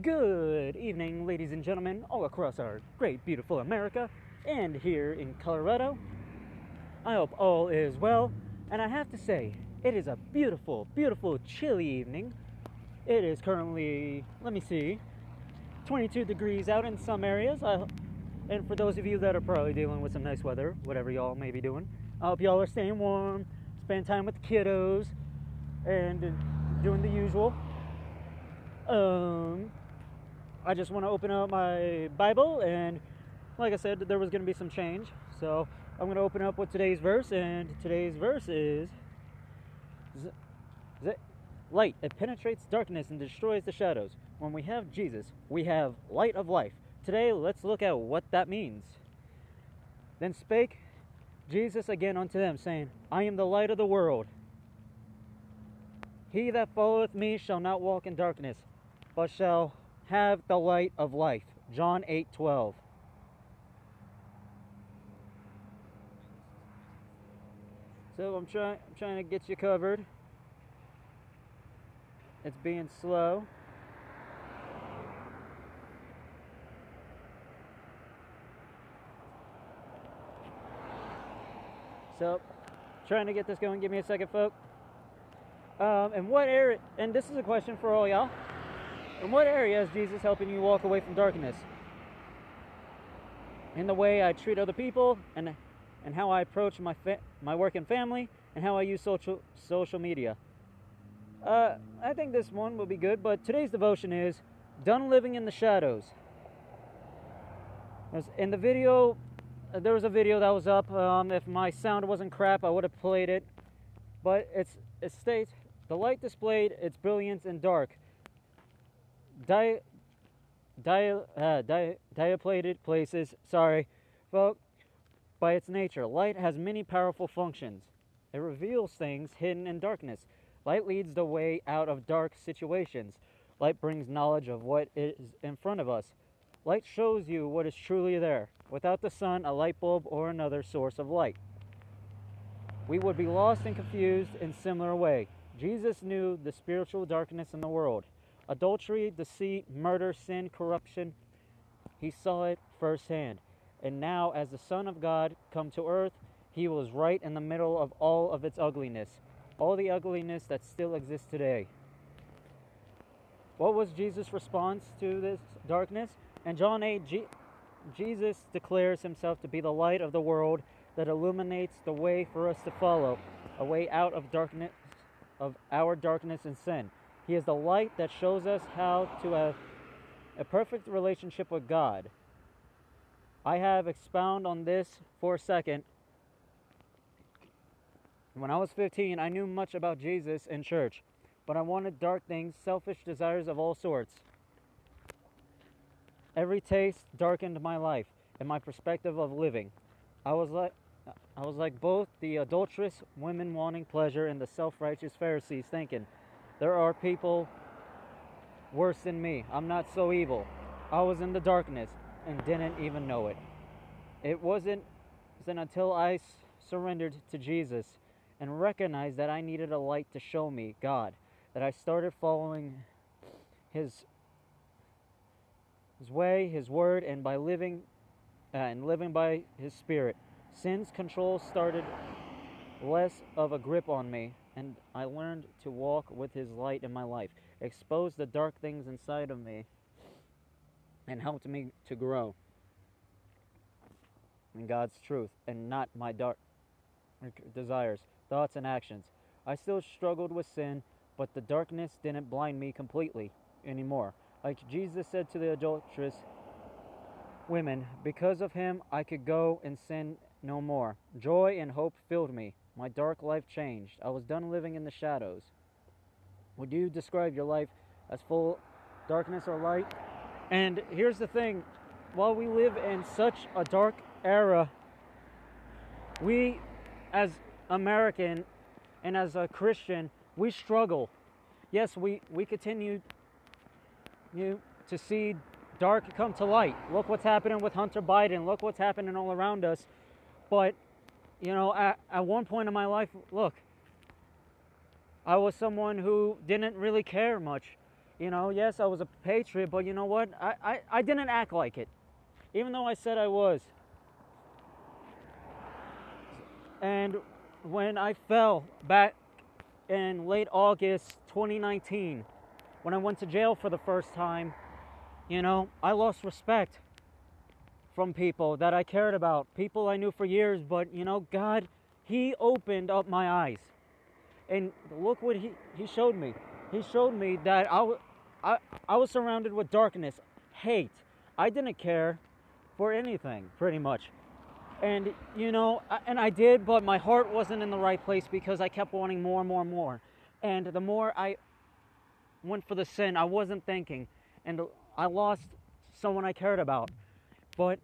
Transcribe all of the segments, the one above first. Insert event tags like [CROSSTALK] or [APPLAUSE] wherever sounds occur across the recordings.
Good evening, ladies and gentlemen, all across our great, beautiful America and here in Colorado. I hope all is well, and I have to say, it is a beautiful, beautiful, chilly evening. It is currently, let me see, 22 degrees out in some areas. I, and for those of you that are probably dealing with some nice weather, whatever y'all may be doing, I hope y'all are staying warm, spending time with the kiddos, and doing the usual. Um, I just want to open up my Bible, and like I said, there was going to be some change. So I'm going to open up with today's verse, and today's verse is light. It penetrates darkness and destroys the shadows. When we have Jesus, we have light of life. Today, let's look at what that means. Then spake Jesus again unto them, saying, I am the light of the world. He that followeth me shall not walk in darkness, but shall have the light of life. John 8 12. So I'm trying I'm trying to get you covered. It's being slow. So trying to get this going. Give me a second, folks. Um, and what area? And this is a question for all y'all. In what area is Jesus helping you walk away from darkness? In the way I treat other people, and and how I approach my fa- my work and family, and how I use social social media. Uh, I think this one will be good. But today's devotion is done living in the shadows. In the video, uh, there was a video that was up. Um, if my sound wasn't crap, I would have played it. But it's it states the light displayed its brilliance in dark. Di, di, uh, di, diaplated places. Sorry, folks. By its nature, light has many powerful functions. It reveals things hidden in darkness. Light leads the way out of dark situations. Light brings knowledge of what is in front of us. Light shows you what is truly there. Without the sun, a light bulb, or another source of light, we would be lost and confused in similar way. Jesus knew the spiritual darkness in the world. Adultery, deceit, murder, sin, corruption. He saw it firsthand. And now, as the Son of God come to earth, he was right in the middle of all of its ugliness, all the ugliness that still exists today. What was Jesus' response to this darkness? In John 8, G- Jesus declares himself to be the light of the world that illuminates the way for us to follow, a way out of darkness of our darkness and sin. He is the light that shows us how to have a perfect relationship with God. I have expound on this for a second. When I was 15, I knew much about Jesus in church, but I wanted dark things, selfish desires of all sorts. Every taste darkened my life and my perspective of living. I was like I was like both the adulterous women wanting pleasure and the self-righteous Pharisees thinking, there are people worse than me. I'm not so evil. I was in the darkness and didn't even know it. It wasn't, until I surrendered to Jesus and recognized that I needed a light to show me God that I started following his his way, his word and by living uh, and living by his spirit. Sin's control started less of a grip on me and I learned to walk with his light in my life, expose the dark things inside of me and helped me to grow in God's truth and not my dark desires, thoughts, and actions. I still struggled with sin, but the darkness didn't blind me completely anymore. Like Jesus said to the adulterous women, because of him I could go and sin no more. Joy and hope filled me. My dark life changed. I was done living in the shadows. Would you describe your life as full darkness or light? And here's the thing while we live in such a dark era, we as American and as a Christian, we struggle. Yes, we, we continue you, to see dark come to light. Look what's happening with Hunter Biden. Look what's happening all around us. But, you know, at, at one point in my life, look, I was someone who didn't really care much. You know, yes, I was a patriot, but you know what? I, I, I didn't act like it, even though I said I was. And when I fell back in late August 2019, when I went to jail for the first time, you know, I lost respect from people that I cared about, people I knew for years, but you know, God, He opened up my eyes. And look what He, he showed me. He showed me that I, I, I was surrounded with darkness, hate. I didn't care for anything, pretty much. And, you know, and I did, but my heart wasn't in the right place because I kept wanting more and more and more. And the more I went for the sin, I wasn't thinking. And I lost someone I cared about. But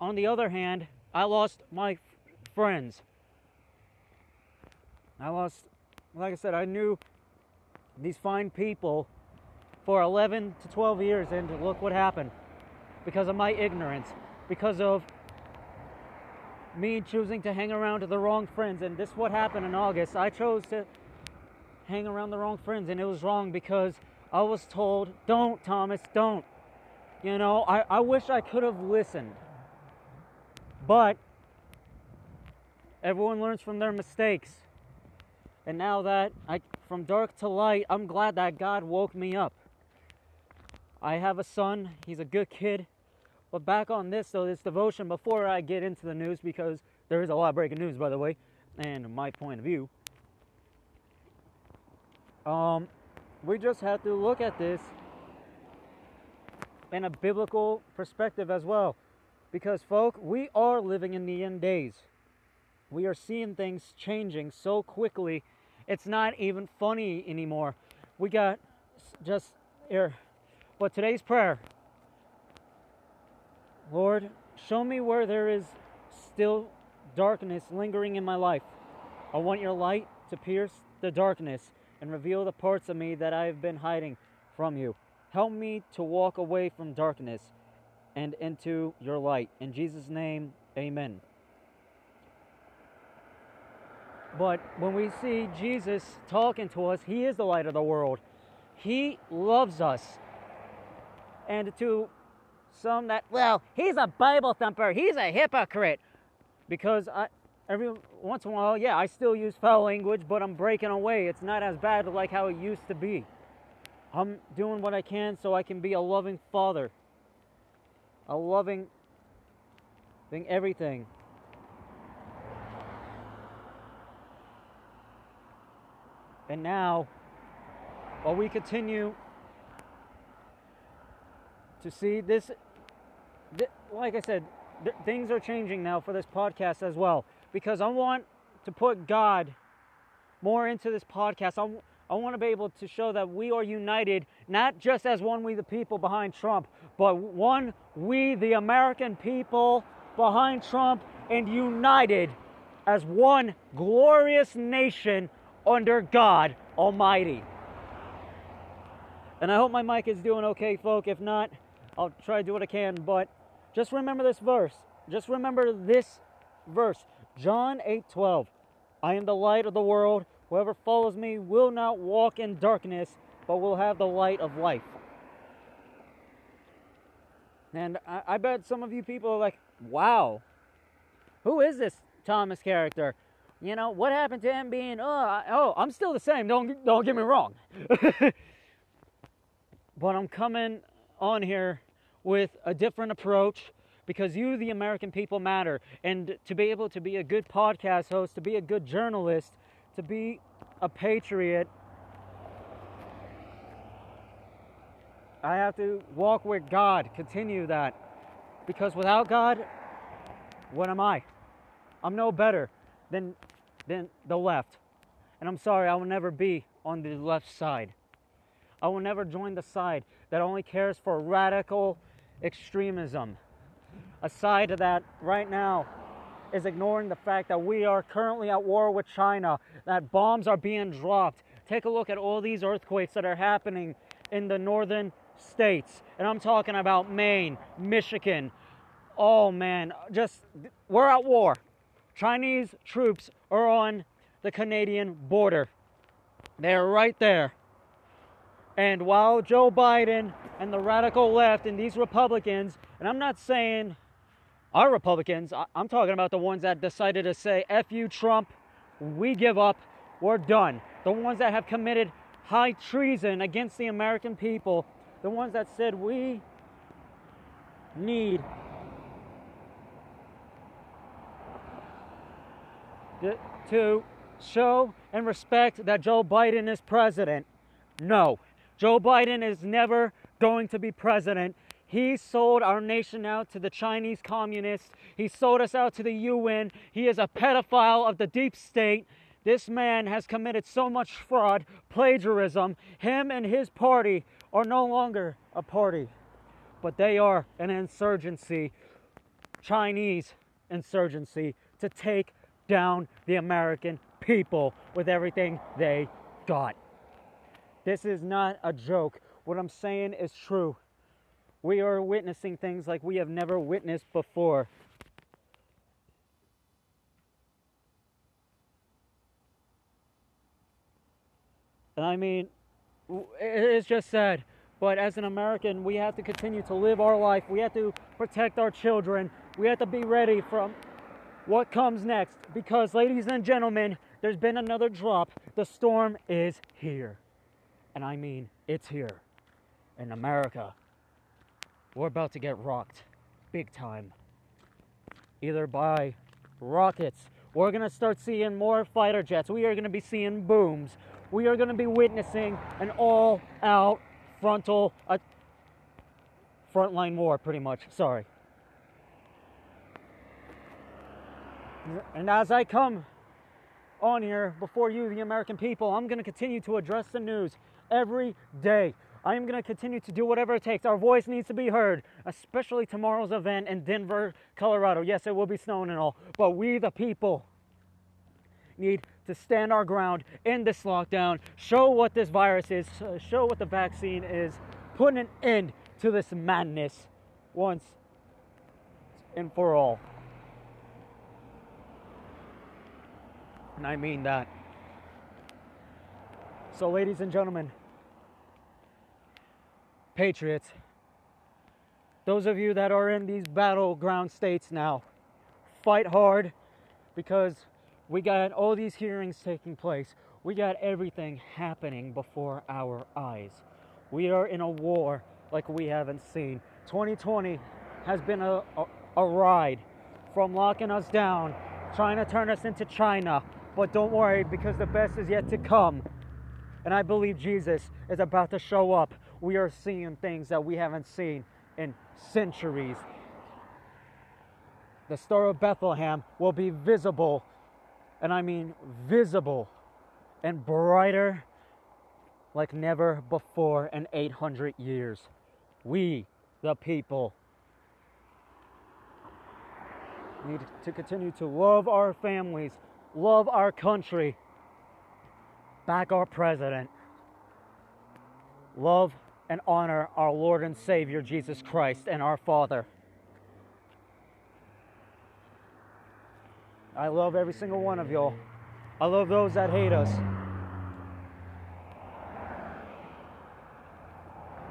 on the other hand, I lost my friends. I lost, like I said, I knew these fine people for 11 to 12 years, and look what happened because of my ignorance, because of me choosing to hang around the wrong friends. And this is what happened in August. I chose to hang around the wrong friends, and it was wrong because I was told, don't, Thomas, don't. You know, I, I wish I could have listened. But everyone learns from their mistakes. And now that I from dark to light, I'm glad that God woke me up. I have a son, he's a good kid. But back on this though, this devotion before I get into the news because there is a lot of breaking news by the way, and my point of view. Um we just have to look at this in a biblical perspective as well. Because, folk, we are living in the end days. We are seeing things changing so quickly, it's not even funny anymore. We got just here. But today's prayer Lord, show me where there is still darkness lingering in my life. I want your light to pierce the darkness and reveal the parts of me that I have been hiding from you. Help me to walk away from darkness and into your light. In Jesus' name, amen. But when we see Jesus talking to us, He is the light of the world. He loves us. And to some that, well, he's a Bible thumper, he's a hypocrite. Because I, every once in a while, yeah, I still use foul language, but I'm breaking away. It's not as bad like how it used to be. I'm doing what I can so I can be a loving father, a loving thing, everything. And now, while we continue to see this, th- like I said, th- things are changing now for this podcast as well because I want to put God more into this podcast. I, I want to be able to show that we are united, not just as one we the people behind Trump, but one we the American people behind Trump and united as one glorious nation under God Almighty. And I hope my mic is doing okay, folk. If not, I'll try to do what I can. But just remember this verse. Just remember this verse. John 8 12. I am the light of the world. Whoever follows me will not walk in darkness, but will have the light of life. And I, I bet some of you people are like, wow, who is this Thomas character? You know, what happened to him being, oh, I, oh, I'm still the same, don't, don't get me wrong. [LAUGHS] but I'm coming on here with a different approach because you, the American people, matter. And to be able to be a good podcast host, to be a good journalist, to be a patriot, I have to walk with God, continue that. Because without God, what am I? I'm no better than, than the left. And I'm sorry, I will never be on the left side. I will never join the side that only cares for radical extremism a side that right now is ignoring the fact that we are currently at war with China, that bombs are being dropped. Take a look at all these earthquakes that are happening in the northern states. And I'm talking about Maine, Michigan. Oh man, just we're at war. Chinese troops are on the Canadian border. They're right there. And while Joe Biden and the radical left and these Republicans, and I'm not saying our Republicans, I'm talking about the ones that decided to say, F you, Trump, we give up, we're done. The ones that have committed high treason against the American people, the ones that said we need to show and respect that Joe Biden is president. No, Joe Biden is never going to be president. He sold our nation out to the Chinese communists. He sold us out to the UN. He is a pedophile of the deep state. This man has committed so much fraud, plagiarism. Him and his party are no longer a party, but they are an insurgency, Chinese insurgency, to take down the American people with everything they got. This is not a joke. What I'm saying is true. We are witnessing things like we have never witnessed before. And I mean, it's just sad. But as an American, we have to continue to live our life. We have to protect our children. We have to be ready from um, what comes next. Because, ladies and gentlemen, there's been another drop. The storm is here. And I mean, it's here. In America, we're about to get rocked big time. Either by rockets, we're to start seeing more fighter jets. We are to be seeing booms. We are to be witnessing an all out frontal, uh, frontline war, pretty much. Sorry. And as I come on here before you, the American people, I'm going to continue to address the news every day. I am going to continue to do whatever it takes. Our voice needs to be heard, especially tomorrow's event in Denver, Colorado. Yes, it will be snowing and all, but we, the people, need to stand our ground in this lockdown, show what this virus is, uh, show what the vaccine is, put an end to this madness once and for all. And I mean that. So, ladies and gentlemen, patriots, those of you that are in these battleground states now, fight hard because we got all these hearings taking place. We got everything happening before our eyes. We are in a war like we haven't seen. 2020 has been a, a, a ride from locking us down, trying to turn us into China, but don't worry because the best is yet to come. And I believe Jesus is about to show up. We are seeing things that we haven't seen in centuries. The Star of Bethlehem will be visible, and I mean visible, and brighter like never before in 800 years. We, the people, need to continue to love our families love our country, back our president, love and honor our Lord and Savior Jesus Christ and our Father. I love every single one of y'all. I love those that hate us.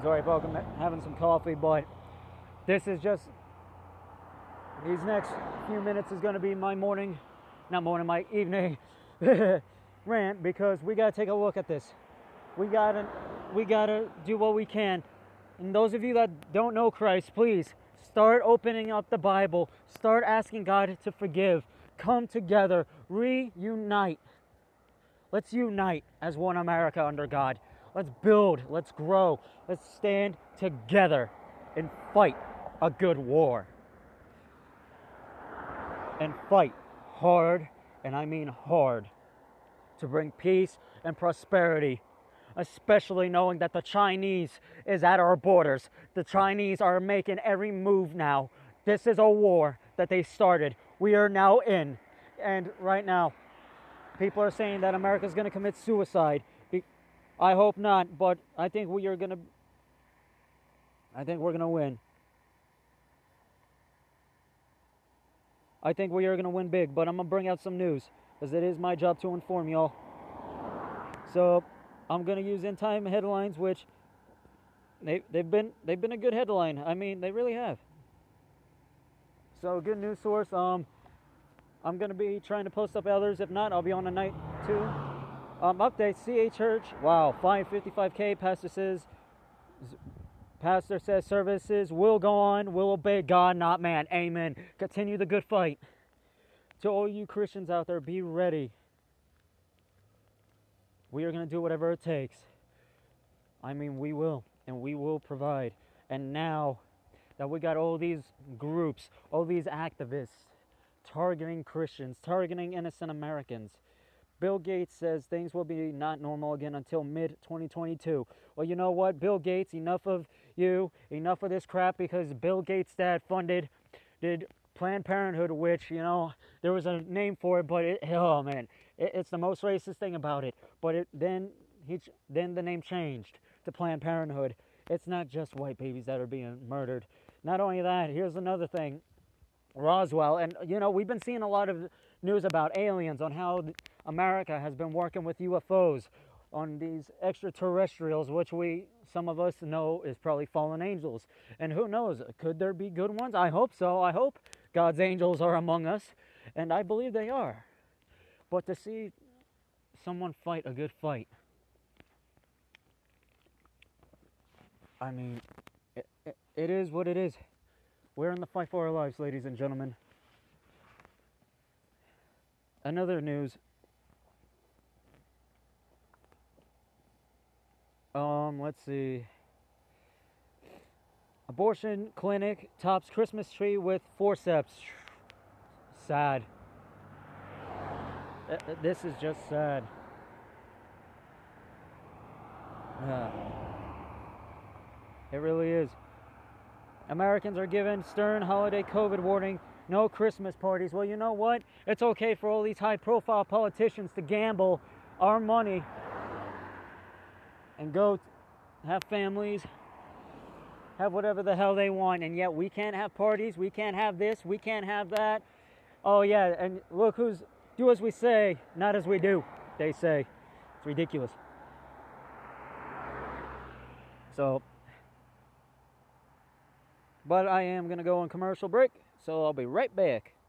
Sorry, folks, I'm having some coffee, but this is just these next few minutes is going to be my morning not morning, my evening [LAUGHS] rant because we got to take a look at this. We got to we got to do what we can. And those of you that don't know Christ, please start opening up the Bible. Start asking God to forgive. Come together, reunite. Let's unite as one America under God. Let's build, let's grow, let's stand together and fight a good war. And fight hard, and I mean hard, to bring peace and prosperity, especially knowing that the Chinese is at our borders. The Chinese are making every move now. This is a war that they started. We are now in. And right now, people are saying that America is going to commit suicide. I hope not, but I think we are going to I think we're going to win. I think we are going to win big, but I'm going to bring out some news because it is my job to inform y'all. So, I'm gonna use in time headlines, which they they've been they've been a good headline. I mean, they really have. So good news source. Um, I'm gonna be trying to post up others. If not, I'll be on the night too. Um, update: CA Church. Wow, 555k. Pastor says. Pastor says services will go on. Will obey God, not man. Amen. Continue the good fight. To all you Christians out there, be ready. We are going to do whatever it takes. I mean, we will, and we will provide. And now that we got all these groups, all these activists targeting Christians, targeting innocent Americans, Bill Gates says things will be not normal again until mid 2022. Well, you know what, Bill Gates, enough of you, enough of this crap because Bill Gates' dad funded, did Planned Parenthood, which, you know, there was a name for it, but it, oh man, it, it's the most racist thing about it. But it, then, he, then the name changed to Planned Parenthood. It's not just white babies that are being murdered. Not only that, here's another thing Roswell, and you know, we've been seeing a lot of news about aliens on how America has been working with UFOs on these extraterrestrials, which we, some of us know is probably fallen angels. And who knows, could there be good ones? I hope so. I hope God's angels are among us, and I believe they are. But to see someone fight a good fight, I mean, it, it, it is what it is. We're in the fight for our lives, ladies and gentlemen. Another news. Um, let's see. Abortion clinic tops Christmas tree with forceps. Sad. Uh, uh, this is just sad. Yeah. It really is. Americans are given stern holiday COVID warning no Christmas parties. Well, you know what? It's okay for all these high profile politicians to gamble our money and go have families, have whatever the hell they want, and yet we can't have parties, we can't have this, we can't have that. Oh, yeah, and look who's do as we say, not as we do, they say. It's ridiculous. So, but I am going to go on commercial break, so I'll be right back.